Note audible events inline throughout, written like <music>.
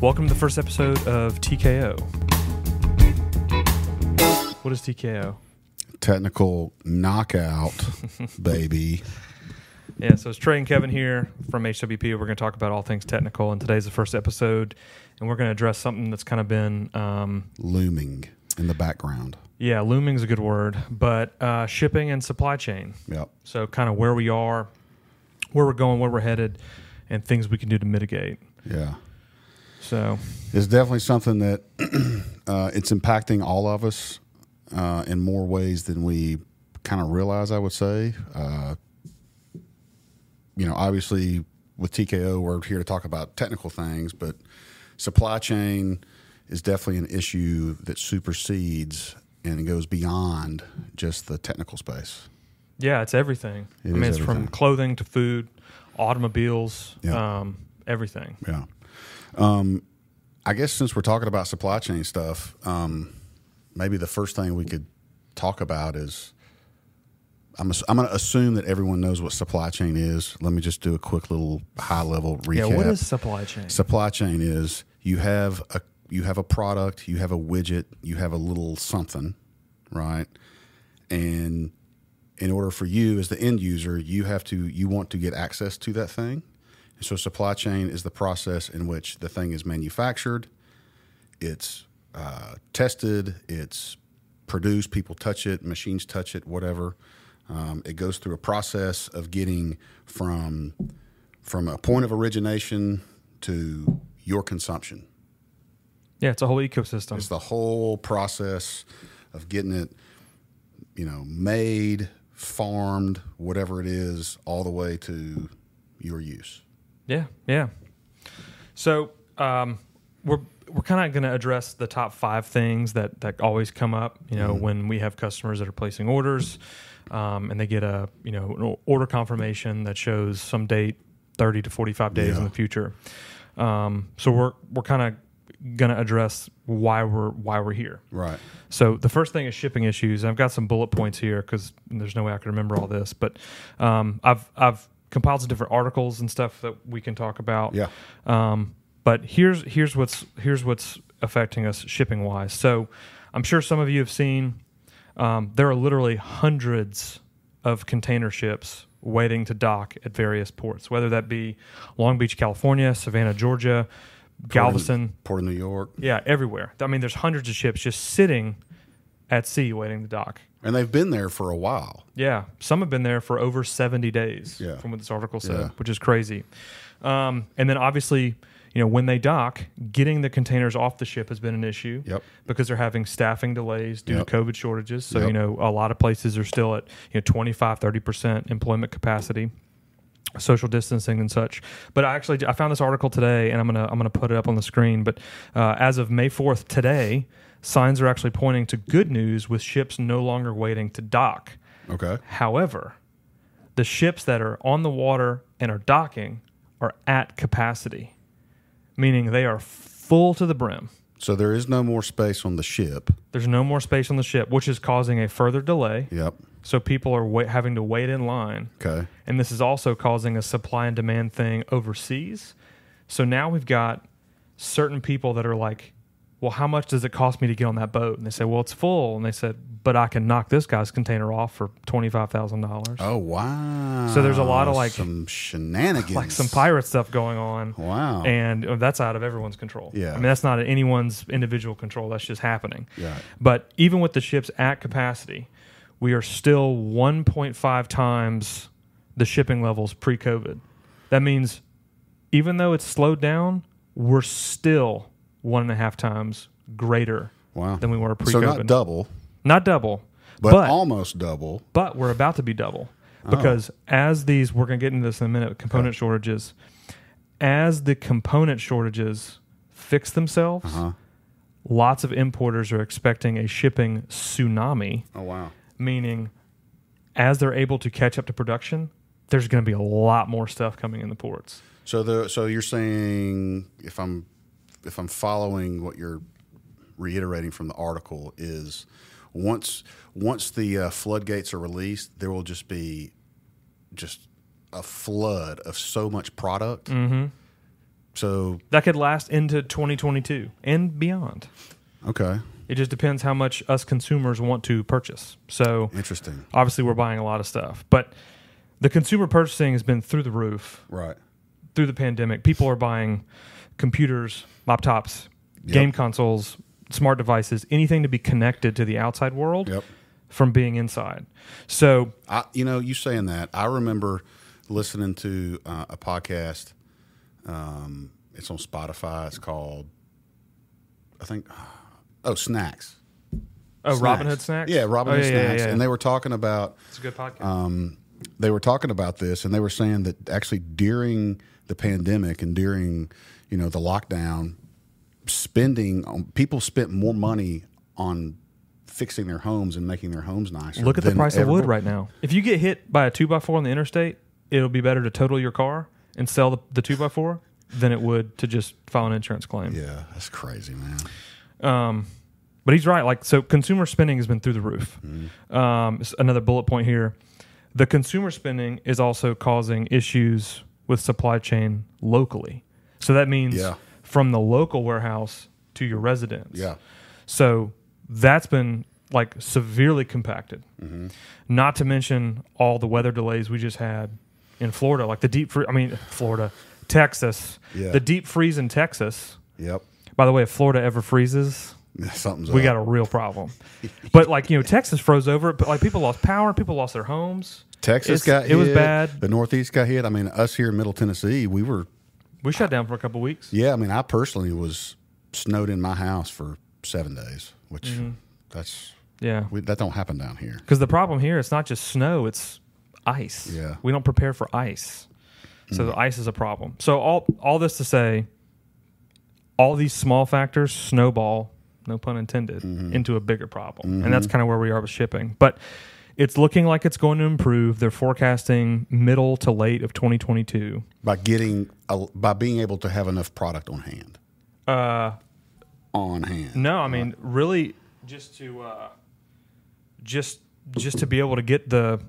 Welcome to the first episode of TKO. What is TKO? Technical knockout, <laughs> baby. Yeah, so it's Trey and Kevin here from HWP. We're going to talk about all things technical, and today's the first episode, and we're going to address something that's kind of been, um, Looming in the background. yeah, looming is a good word, but uh, shipping and supply chain. Yep. So, kind of where we are, where we're going, where we're headed, and things we can do to mitigate. Yeah. So, It's definitely something that <clears throat> uh, it's impacting all of us uh, in more ways than we kind of realize, I would say. Uh, you know, obviously with TKO, we're here to talk about technical things, but supply chain is definitely an issue that supersedes and goes beyond just the technical space. yeah, it's everything. It I mean, it's from clothing to food, automobiles, Yeah. um, everything. Yeah. Um, I guess since we're talking about supply chain stuff, um, maybe the first thing we could talk about is I'm, I'm going to assume that everyone knows what supply chain is. Let me just do a quick little high level recap. Yeah, what is supply chain? supply chain is you have a you have a product, you have a widget, you have a little something, right? And in order for you as the end user, you have to you want to get access to that thing. So supply chain is the process in which the thing is manufactured, it's uh, tested, it's produced, people touch it, machines touch it, whatever. Um, it goes through a process of getting from from a point of origination to your consumption. yeah, it's a whole ecosystem. It's the whole process of getting it, you know, made, farmed, whatever it is, all the way to your use. Yeah, yeah. So um, we're we're kind of going to address the top five things that that always come up. You know, when we have customers that are placing orders, um, and they get a you know an order confirmation that shows some date, thirty to forty five days in the future. Um, so we're we're kind of going to address why we're why we're here. Right. So the first thing is shipping issues. I've got some bullet points here because there's no way I can remember all this, but um, I've I've compiled some different articles and stuff that we can talk about. Yeah. Um, but here's here's what's here's what's affecting us shipping wise. So I'm sure some of you have seen um, there are literally hundreds of container ships waiting to dock at various ports, whether that be Long Beach, California, Savannah, Georgia, Galveston, Port of New York. yeah, everywhere. I mean, there's hundreds of ships just sitting at sea waiting to dock. And they've been there for a while. Yeah, some have been there for over 70 days, Yeah. from what this article said, Yeah. which is crazy. Um, and then obviously, you know, when they dock, getting the containers off the ship has been an issue Yep. because they're having staffing delays due Yep. to COVID shortages. So, Yep. you know, a lot of places are still at, you know, 25, 30% employment capacity social distancing and such. But I actually I found this article today, and I'm gonna I'm gonna put it up on the screen. But uh, as of May 4th today, signs are actually pointing to good news with ships no longer waiting to dock. Okay. However, the ships that are on the water and are docking are at capacity, meaning they are full to the brim. So there is no more space on the ship. There's no more space on the ship, which is causing a further delay. Yep. So people are wait, having to wait in line. Okay. And this is also causing a supply and demand thing overseas. So now we've got certain people that are like, well, how much does it cost me to get on that boat? And they say, well, it's full. And they said, but I can knock this guy's container off for $25,000. Oh wow. So there's a lot of, like- some shenanigans. Like some pirate stuff going on. Wow. And uh, that's out of everyone's control. Yeah. I mean, that's not anyone's individual control. That's just happening. Yeah. But even with the ships at capacity, we are still 1.5 times the shipping levels pre COVID. That means even though it's slowed down, we're still one and a half times greater Wow. than we were pre so not double, Not double, but, but, almost double. but we're about to be double Oh. because as these, we're going to get into this in a minute, component shortages, as the component shortages fix themselves, Uh-huh. lots of importers are expecting a shipping tsunami Oh wow. meaning as they're able to catch up to production, there's going to be a lot more stuff coming in the ports. So the so you're saying if I'm if I'm following what you're reiterating from the article is once once the uh, floodgates are released, there will just be just a flood of so much product, Mm-hmm. So That could last into 2022 and beyond. okay, It just depends how much us consumers want to purchase. So interesting. obviously we're buying a lot of stuff, but the consumer purchasing has been through the roof Right. through the pandemic. People are buying computers, laptops, Yep. game consoles, smart devices, anything to be connected to the outside world Yep. from being inside. So I, you know, you saying that, I remember listening to uh, a podcast. Um, it's on Spotify. It's called, I think, <sighs> oh, Snacks. Oh, Robinhood snacks. Yeah, Robin oh, Hood yeah, yeah, Snacks. yeah, yeah. And they were talking about it's a good podcast. um, they were talking about this, and they were saying that actually during the pandemic and during you know the lockdown, spending on, people spent more money on fixing their homes and making their homes nicer. Look at the price ever of wood right now. If you get hit by a two by four on the interstate, it'll be better to total your car and sell the, the two by four than it would to just file an insurance claim. Yeah, that's crazy, man. Um, but he's right. Like so, consumer spending has been through the roof. Um, another bullet point here: the consumer spending is also causing issues with supply chain locally. So that means Yeah. from the local warehouse to your residence. Yeah, So that's been like severely compacted. Mm-hmm. Not to mention all the weather delays we just had in Florida, like the deep. I mean, Florida, Texas, Yeah. the deep freeze in Texas. yep. By the way, if Florida ever freezes, <laughs> Something's we up. got a real problem. but like you know, Texas froze over. But like people lost power, people lost their homes. Texas It's- got it hit. was bad. The Northeast got hit. I mean, us here in Middle Tennessee, we were. We shut down for a couple weeks. Yeah, I mean, I personally was snowed in my house for seven days, which Mm-hmm. that's Yeah, we, that don't happen down here. because the problem here it's not just snow; it's ice. Yeah. we don't prepare for ice, so the ice is a problem. So all all this to say, all these small factors snowball, no pun intended, into a bigger problem, and that's kind of where we are with shipping. But it's looking like it's going to improve. They're forecasting middle to late of 2022. by getting a, by being able to have enough product on hand. Uh, On hand. No, I mean really just to uh, just just to be able to get the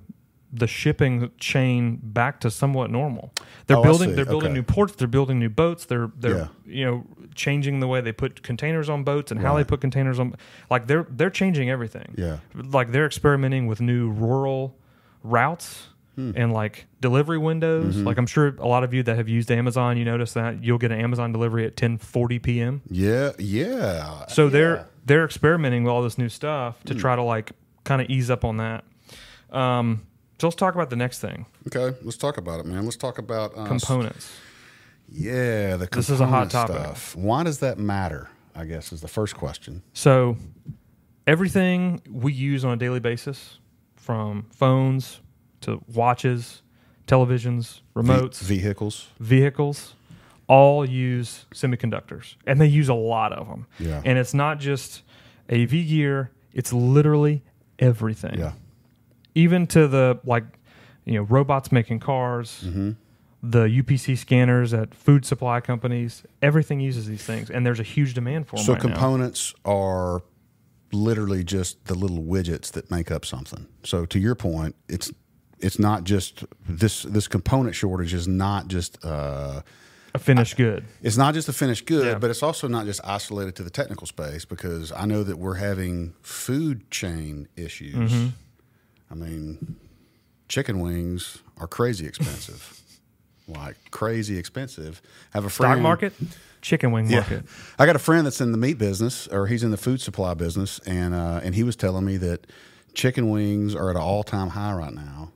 the shipping chain back to somewhat normal. They're Oh, building they're building Okay. new ports, they're building new boats, they're they're Yeah. you know changing the way they put containers on boats and how they put containers on like they're they're changing everything. Yeah. Like they're experimenting with new rural routes Hmm. and like delivery windows. Mm-hmm. Like I'm sure a lot of you that have used Amazon, you notice that you'll get an Amazon delivery at 10:40 p.m. Yeah, yeah. So yeah. Hmm. they're they're experimenting with all this new stuff to try to like kind of ease up on that. Um, so let's talk about the next thing: okay. Let's talk about it, man. Let's talk about uh, components. Yeah, the This is a hot topic. Stuff. Why does that matter? I guess is the first question. So everything we use on a daily basis, from phones to watches, televisions, Ve- remotes, vehicles. vehicles, all use semiconductors, and they use a lot of them. Yeah. And it's not just AV gear; it's literally everything. Yeah. Even to the like you know robots making cars Mm-hmm. the upc scanners at food supply companies everything uses these things and there's a huge demand for them So right now. components are literally just the little widgets that make up something. So to your point, it's it's not just this this component shortage is not just uh, a finished good it's not just a finished good, Yeah. but it's also not just isolated to the technical space because I know that we're having food chain issues. Mm-hmm. I mean, chicken wings are crazy expensive. <laughs> like crazy expensive. have a friend stock market chicken wing market I got a friend that's in the meat business, or he's in the food supply business, and uh, and he was telling me that chicken wings are at an all time high right now.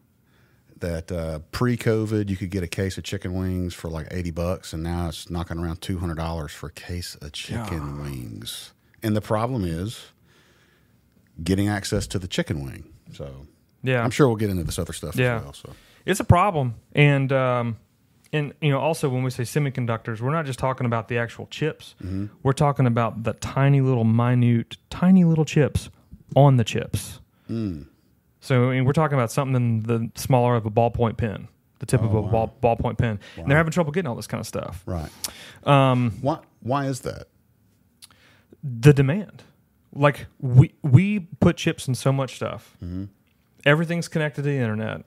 That uh, pre COVID, you could get a case of chicken wings for like eighty bucks, and now it's knocking around two hundred dollars for a case of chicken wings. And the problem is getting access to the chicken wing. So yeah I'm sure we'll get into this other stuff Yeah. as well. So it's a problem and um and you know also when we say semiconductors we're not just talking about the actual chips Mm-hmm. we're talking about the tiny little minute tiny little chips on the chips Mm. so I mean, we're talking about something the smaller of a ballpoint pen the tip of Oh, a ball, ballpoint pen and they're having trouble getting all this kind of stuff right, um, why why is that? the demand like we we put chips in so much stuff Mm-hmm. Everything's connected to the internet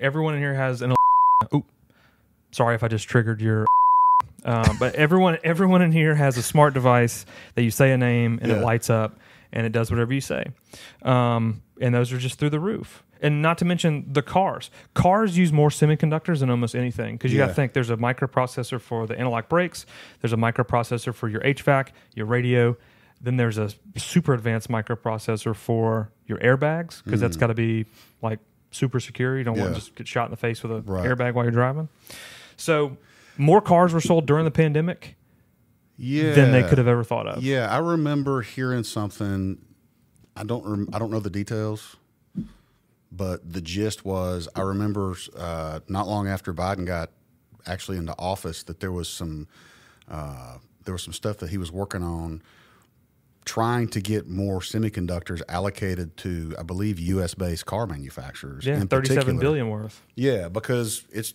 everyone in here has an <laughs> Ooh, sorry if i just triggered your <laughs> Uh, but everyone, everyone in here has a smart device that you say a name and Yeah. it lights up and it does whatever you say. Um, and those are just through the roof. And not to mention the cars. Cars use more semiconductors than almost anything because you got to think there's a microprocessor for the analog brakes, there's a microprocessor for your HVAC, your radio, then there's a super advanced microprocessor for your airbags because that's got to be like super secure. You don't want Mm. To just get shot in the face with an Right. airbag while you're driving. So more cars were sold during the pandemic Yeah. than they could have ever thought of. Yeah, I remember hearing something. I don't. Rem- I don't know the details, but the gist was I remember uh, not long after Biden got actually into office that there was some uh, there was some stuff that he was working on trying to get more semiconductors allocated to I believe U.S. based car manufacturers. Yeah, in thirty-seven particular. billion worth. Yeah, because it's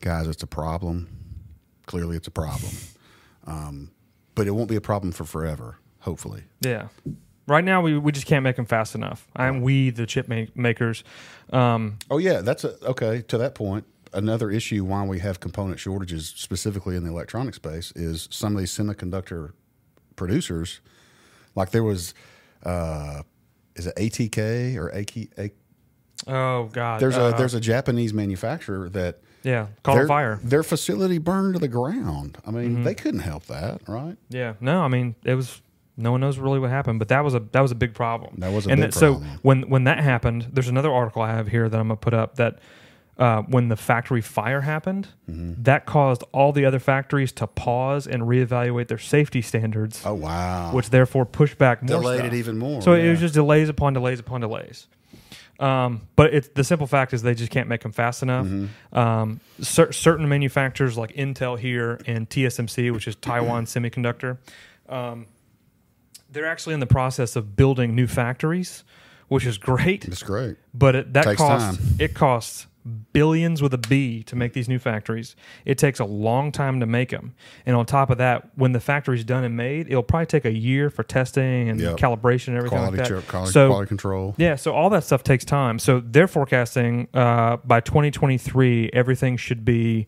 guys, it's a problem. Clearly, it's a problem, um, but it won't be a problem for forever. Hopefully, Yeah. Right now, we, we just can't make them fast enough. I'm we, the chip ma- makers. Um, Oh yeah, that's a, okay. To that point, another issue why we have component shortages specifically in the electronic space is some of these semiconductor producers. Like there was, uh, is it ATK or AK? A, oh God. there's uh, a there's a Japanese manufacturer that yeah. Call their, fire. Their facility burned to the ground. I mean, Mm-hmm. they couldn't help that, right? Yeah. No, I mean it was. No one knows really what happened, but that was a that was a big problem. That was a and big that, so when when that happened, there's another article I have here that I'm gonna put up that. Uh, when the factory fire happened, Mm-hmm. that caused all the other factories to pause and reevaluate their safety standards, Oh wow, which therefore pushed back more. delayed stuff. it even more. So it was just delays upon delays upon delays. Um, but it's the simple fact is they just can't make them fast enough. Mm-hmm. Um, cer- certain manufacturers like Intel here and TSMC, which is Taiwan <clears throat> Semiconductor, um, they're actually in the process of building new factories, which is great. It's great. But it, that Takes costs time. it costs billions with a B to make these new factories. It takes a long time to make them, and on top of that, when the factory's done and made, it'll probably take a year for testing and Yep. calibration and everything Quality, like that. check, quality, so quality control. yeah, so all that stuff takes time. So they're forecasting uh, by 2023, everything should be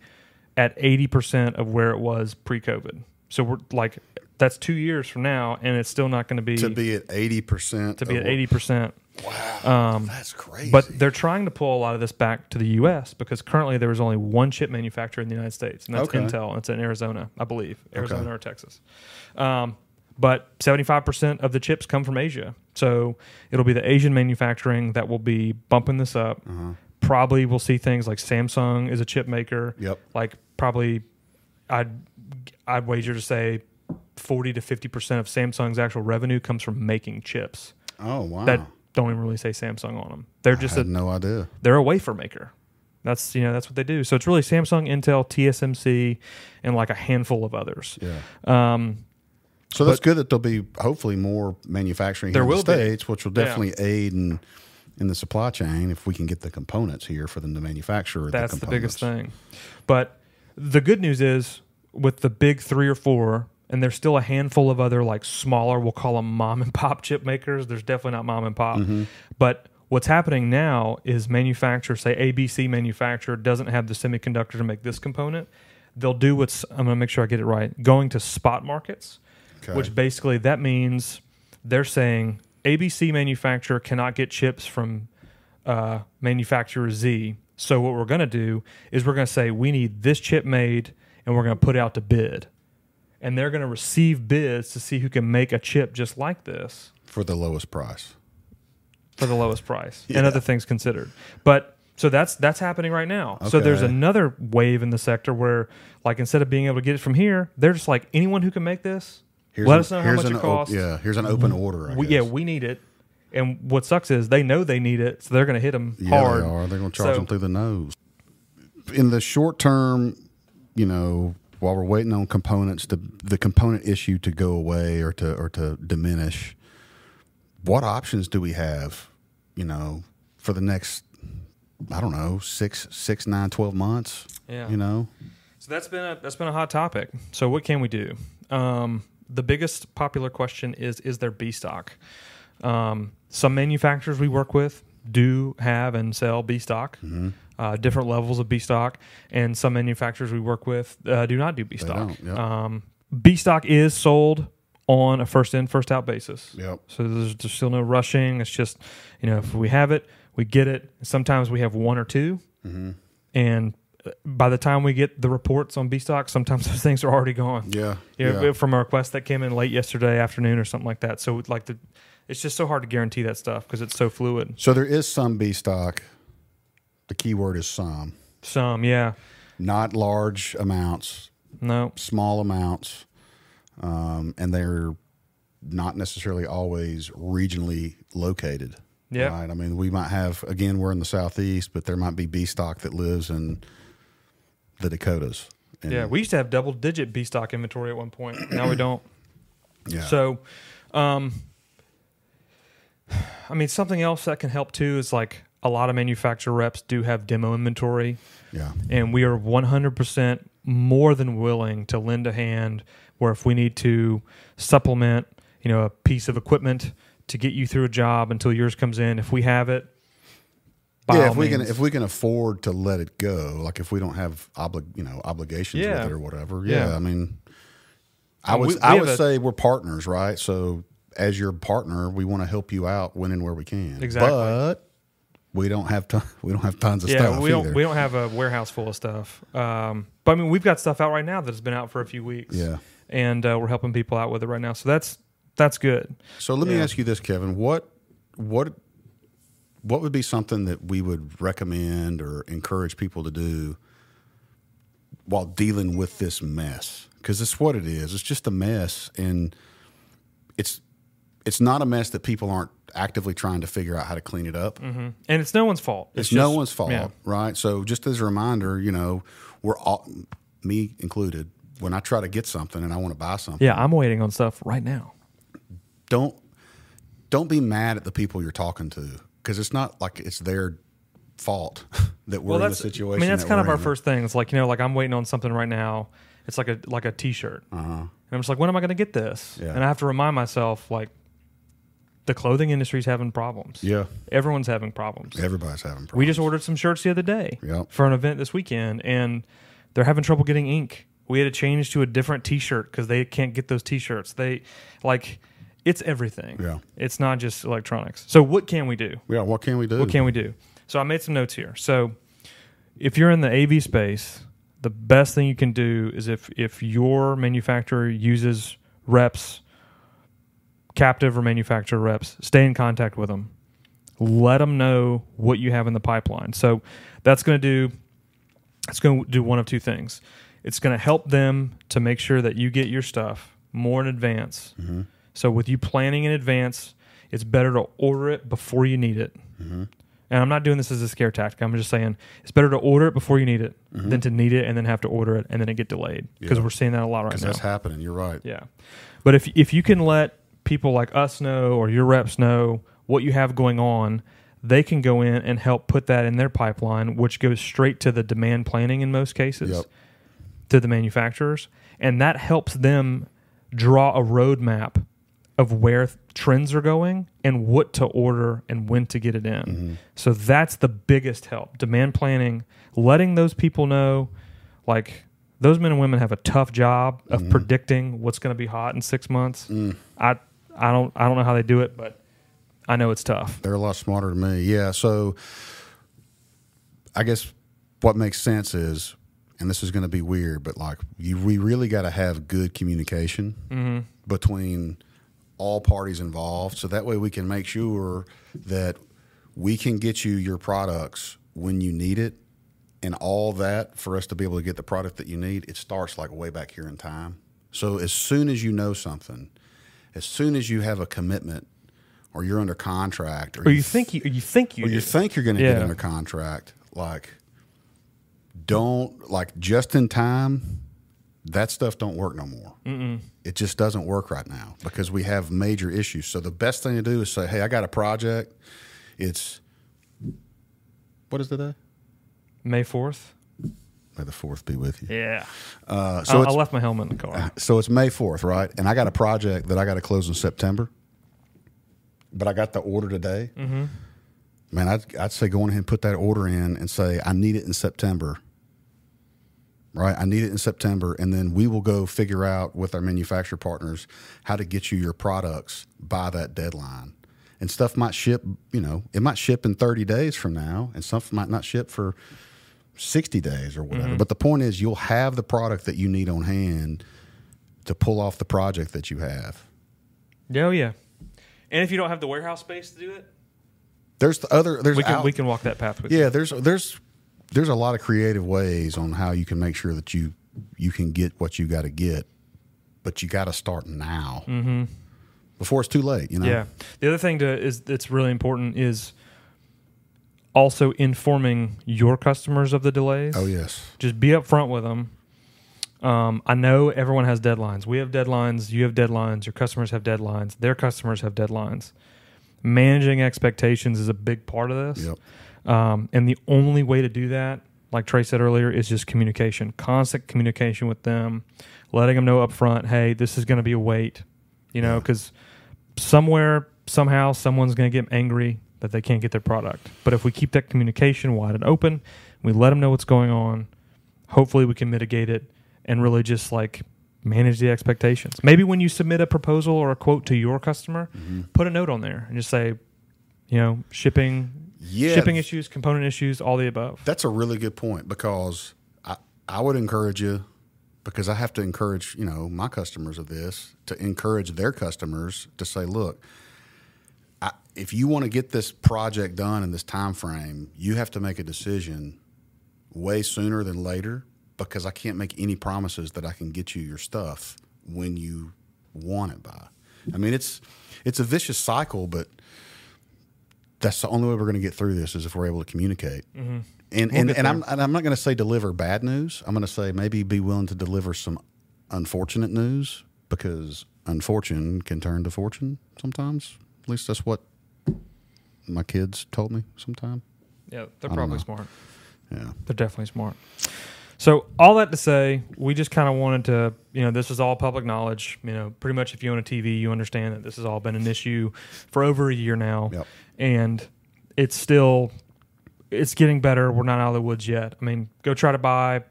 at 80% of where it was pre-COVID. So we're like, that's two years from now, and it's still not going to be To be at eighty percent. to be at 80%. Wow, Um, that's crazy. But they're trying to pull a lot of this back to the U.S. because currently there is only one chip manufacturer in the United States, and that's Okay. Intel. And it's in Arizona, I believe, Arizona Okay. or Texas. Um, but 75% of the chips come from Asia. So it'll be the Asian manufacturing that will be bumping this up. Uh-huh. Probably we'll see things like Samsung is a chip maker. Yep. Like probably I'd I'd wager to say 40 to 50% of Samsung's actual revenue comes from making chips oh wow, that don't even really say Samsung on them. They're just a, no idea. they're a wafer maker. That's you know that's what they do. So it's really Samsung, Intel, TSMC, and like a handful of others. Yeah. Um, So that's good that there'll be hopefully more manufacturing here in the be. states, which will Yeah. definitely aid in in the supply chain if we can get the components here for them to manufacture. that's the, the biggest thing. But the good news is with the big three or four, and there's still a handful of other like smaller, we'll call them mom and pop <laughs> chip makers. There's definitely not mom and pop, Mm-hmm. but what's happening now is manufacturer, say ABC manufacturer, doesn't have the semiconductor to make this component. They'll do what's I'm going to make sure I get it right. Going to spot markets, Okay. which basically that means they're saying ABC manufacturer cannot get chips from uh, manufacturer Z. So what we're going to do is we're going to say we need this chip made, and we're going to put out to bid, and they're going to receive bids to see who can make a chip just like this for the lowest price. for the lowest price <laughs> Yeah. and other things considered. But so that's that's happening right now. So there's another wave in the sector where like instead of being able to get it from here, they're just like anyone who can make this, Here's let an- us know how much it op- costs. yeah, here's an open order. We, yeah, we need it. And what sucks is they know they need it, so they're going to hit them Yeah, hard. they are. They're going to charge So- them through the nose. In the short term, you know, while we're waiting on components to the component issue to go away or to or to diminish, what options do we have? You know, for the next, I don't know, six, six, nine, twelve months. Yeah. You know, So that's been a that's been a hot topic. So what can we do? Um, the biggest popular question is: Is there B stock? Um, some manufacturers we work with do have and sell B stock, Mm-hmm. uh, different levels of B stock, and some manufacturers we work with uh, do not do B stock. yep. Um, B stock is sold on a first in, first out basis. Yep. So there's, there's still no rushing. It's just, you know, if we have it, we get it. Sometimes we have one or 2 Mm-hmm. and uh, by the time we get the reports on B stock, sometimes <laughs> those things are already gone. Yeah. Yeah. from a request that came in late yesterday afternoon or something like that. So like the, it's just so hard to guarantee that stuff because it's so fluid. So there is some B stock. The key word is some, Some, yeah, not large amounts, no, small amounts, um, and they're not necessarily always regionally located. Yeah. Right. I mean, we might have again, we're in the southeast, but there might be B stock that lives in the Dakotas. And, yeah. We used to have double digit B stock inventory at one point. Now we don't. yeah. So, um, <sighs> I mean, something else that can help too is like a lot of manufacturer reps do have demo inventory. yeah. and we are 100% more than willing to lend a hand where if we need to supplement you know a piece of equipment to get you through a job until yours comes in if we have it yeah, if we can if we can afford to let it go, like if we don't have obli- you know obligations Yeah. with it or whatever. Yeah, Yeah. I mean, I would we- we I would a- say we're partners, right? So as your partner, we want to help you out when and where we can. Exactly. but we don't have ton- <laughs> we don't have tons of yeah stuff we don't we don't have a warehouse full of stuff um, but i mean we've got stuff out right now that's been out for a few weeks yeah. and uh, we're helping people out with it right now so that's that's good So let me ask you this, Kevin. What what what would be something that we would recommend or encourage people to do while dealing with this mess? Because it's what it is. It's just a mess, and it's it's not a mess that people aren't actively trying to figure out how to clean it up. and it's no one's fault It's, no just- one's fault, yeah. right? So just as a reminder, you know, we're all me included. When I try to get something and I want to buy something, yeah i'm waiting on stuff right now don't don't be mad at the people you're talking to because it's not like it's their fault <laughs> that we're in the situation. I mean, that's that kind of our in. first thing. It's like you know, like I'm waiting on something right now. It's like a like a T-shirt, uh-huh. and I'm just like, when am I going to get this? Yeah. And I have to remind myself, like, the clothing industry's having problems. Yeah, Everyone's having problems. everybody's having problems. We just ordered some shirts the other day Yep. for an event this weekend, and they're having trouble getting ink. We had to change to a different T-shirt because they can't get those T-shirts. They like it's everything. Yeah. It's not just electronics. So what can we do? yeah. What can we do? What can we do? So I made some notes here. So if you're in the AV space, the best thing you can do is if if your manufacturer uses reps, captive or manufacturer reps, stay in contact with them. Let them know what you have in the pipeline. So that's going to do it's going to do one of two things. It's going to help them to make sure that you get your stuff more in advance. Mm-hmm. So with you planning in advance, it's better to order it before you need it. Mm-hmm. And I'm not doing this as a scare tactic. I'm just saying it's better to order it before you need it mm-hmm. than to need it and then have to order it and then it get delayed because Yeah. we're seeing that a lot right Because now. that's happening. You're right. Yeah. But if if you can let people like us know or your reps know what you have going on, they can go in and help put that in their pipeline, which goes straight to the demand planning in most cases Yep. to the manufacturers, and that helps them draw a roadmap of where th- trends are going and what to order and when to get it in. Mm-hmm. So that's the biggest help. Demand planning, letting those people know like those men and women have a tough job of mm-hmm. predicting what's going to be hot in 6 months. Mm. I I don't I don't know how they do it, but I know it's tough. They're a lot smarter than me. Yeah. So I guess what makes sense is, and this is going to be weird, but like you, we really got to have good communication mm-hmm. between all parties involved, so that way we can make sure that we can get you your products when you need it, and all that for us to be able to get the product that you need. It starts like way back here in time. So as soon as you know something, as soon as you have a commitment, or you're under contract, Or you think you, you think you, or you think you're going to get under contract, like don't like just in time. That stuff don't work no more. Mm-mm. It just doesn't work right now because we have major issues. So the best thing to do is say, "Hey, I got a project. It's what is today? May 4th? May the fourth be with you. Yeah. Uh, so I, I left my helmet in the car. <laughs> so it's May fourth, right? And I got a project that I got to close in September, but I got the order today. man, I'd, I'd say go on ahead and put that order in and say, I need it in September. Right? I need it in September. And then we will go figure out with our manufacturer partners how to get you your products by that deadline. And stuff might ship, you know, it might ship in 30 days from now, and stuff might not ship for 60 days or whatever. But the point is, you'll have the product that you need on hand to pull off the project that you have. Oh yeah. And if you don't have the warehouse space to do it, There's the other, there's we can out- we can walk that path with you. Yeah, there's there's there's a lot of creative ways on how you can make sure that you you can get what you got to get, but you got to start now mm-hmm. before it's too late. You know. Yeah. The other thing to is that's really important is also informing your customers of the delays. Oh yes. Just be upfront with them. Um, I know everyone has deadlines. We have deadlines. You have deadlines. Your customers have deadlines. Their customers have deadlines. Managing expectations is a big part of this. Yep. Um, and the only way to do that, like Trey said earlier, is just communication, constant communication with them, letting them know up front, hey, this is going to be a wait, you know, because somewhere, somehow, someone's going to get angry that they can't get their product. But if we keep that communication wide and open, we let them know what's going on, hopefully we can mitigate it and really just like manage the expectations. Maybe when you submit a proposal or a quote to your customer, Mm-hmm. put a note on there and just say, you know, shipping Yeah. shipping issues, component issues, all the above. That's a really good point because I I would encourage you because I have to encourage you know my customers of this to encourage their customers to say, look. If you want to get this project done in this time frame, you have to make a decision way sooner than later because I can't make any promises that I can get you your stuff when you want it by. I mean, it's it's a vicious cycle, but that's the only way we're going to get through this is if we're able to communicate. Mm-hmm. And and, get and I'm and I'm not going to say deliver bad news. I'm going to say maybe be willing to deliver some unfortunate news because unfortunate can turn to fortune sometimes. At least that's what my kids told me sometime. Yeah, they're probably know. smart. Yeah. They're definitely smart. So all that to say, we just kind of wanted to, you know, this is all public knowledge. You know, pretty much if you own a TV, you understand that this has all been an issue for over a year now, Yep. and it's still, it's getting better. We're not out of the woods yet. I mean, go try to buy,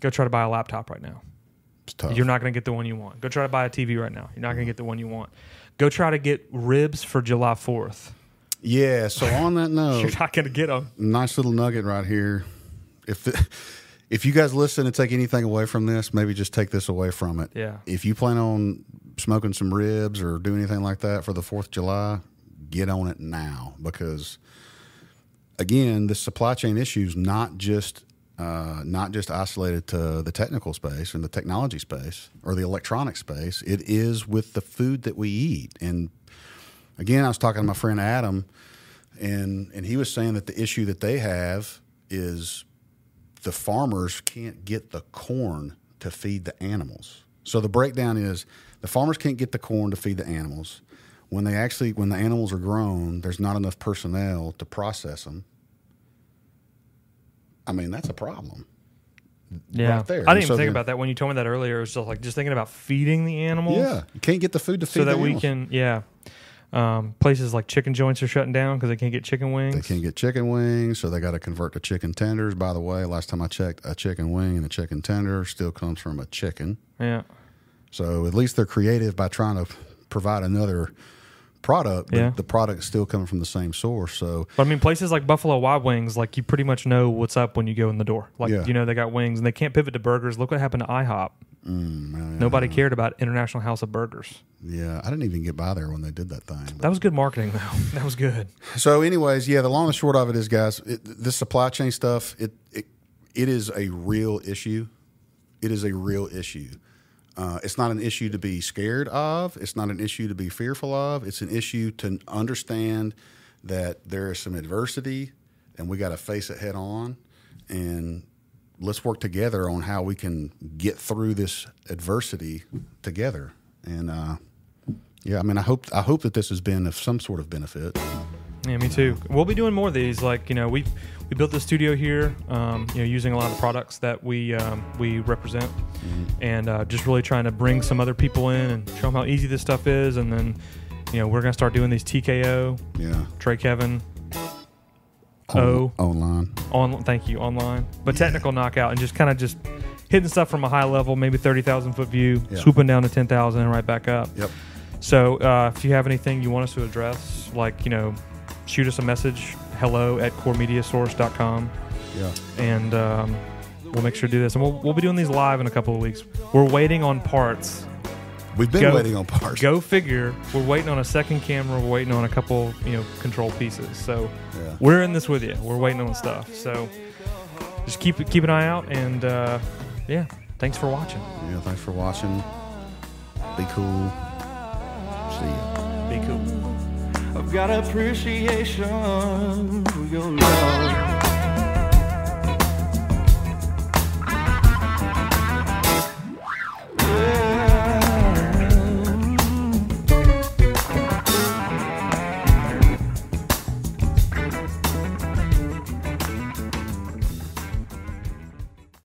go try to buy a laptop right now. It's tough. You're not going to get the one you want. Go try to buy a TV right now. You're not going to get the one you want. Go try to get ribs for July 4th. Yeah. So on that <laughs> note, You're not going to get them. nice little nugget right here. If the, if you guys listen and take anything away from this, maybe just take this away from it. Yeah. If you plan on smoking some ribs or do anything like that for the Fourth of July, get on it now because again, the supply chain issues not just uh, not just isolated to the technical space and the technology space or the electronic space. It is with the food that we eat. And again, I was talking to my friend Adam, and and he was saying that the issue that they have is the farmers can't get the corn to feed the animals. So the breakdown is the farmers can't get the corn to feed the animals. When they actually when the animals are grown, there's not enough personnel to process them. I mean, that's a problem. Yeah, right there. I didn't And even think then- about that when you told me that earlier. It was just like just thinking about feeding the animals. Yeah, you can't get the food to feed so that we animals. can yeah. Um, places like chicken joints are shutting down because they can't get chicken wings. They can't get chicken wings, so they got to convert to chicken tenders. By the way, last time I checked, a chicken wing and a chicken tender still comes from a chicken. Yeah, So at least they're creative by trying to provide another product, but Yeah. the product's still coming from the same source. So but I mean places like Buffalo Wild Wings, like you pretty much know what's up when you go in the door. Like Yeah. you know they got wings and they can't pivot to burgers. Look what happened to IHOP. Mm, Nobody cared about International House of Burgers. yeah, I didn't even get by there when they did that thing. That was good marketing though. <laughs> that was good. So, anyways, yeah, the long and short of it is, guys, it, this supply chain stuff, it, it it is a real issue. It is a real issue. Uh, it's not an issue to be scared of. It's not an issue to be fearful of. It's an issue to understand that there is some adversity, and we got to face it head on. And let's work together on how we can get through this adversity together. And uh, yeah, I mean, I hope I hope that this has been of some sort of benefit. Yeah, me too. We'll be doing more of these. Like you know, we we built the studio here. Um, you know, using a lot of the products that we um, we represent, and uh, just really trying to bring some other people in and show them how easy this stuff is. And then, you know, we're gonna start doing these TKO. Yeah. Trey Kevin, O online. on thank you online, but technical knockout and just kind of just hitting stuff from a high level, maybe thirty thousand foot view, Yeah. swooping down to ten thousand and right back up. Yep. So uh, if you have anything you want us to address, like you know, shoot us a message, hello at coremediasource.com, Yeah. and um, we'll make sure to do this. And we'll, we'll be doing these live in a couple of weeks. We're waiting on parts. We've been Go- waiting on parts. Go figure. We're waiting on a second camera. We're waiting on a couple, you know, control pieces. So Yeah. we're in this with you. We're waiting on stuff. So just keep keep an eye out, and uh, yeah, thanks for watching. Yeah. Thanks for watching. Be cool. See ya. Be cool. I've got appreciation for your love.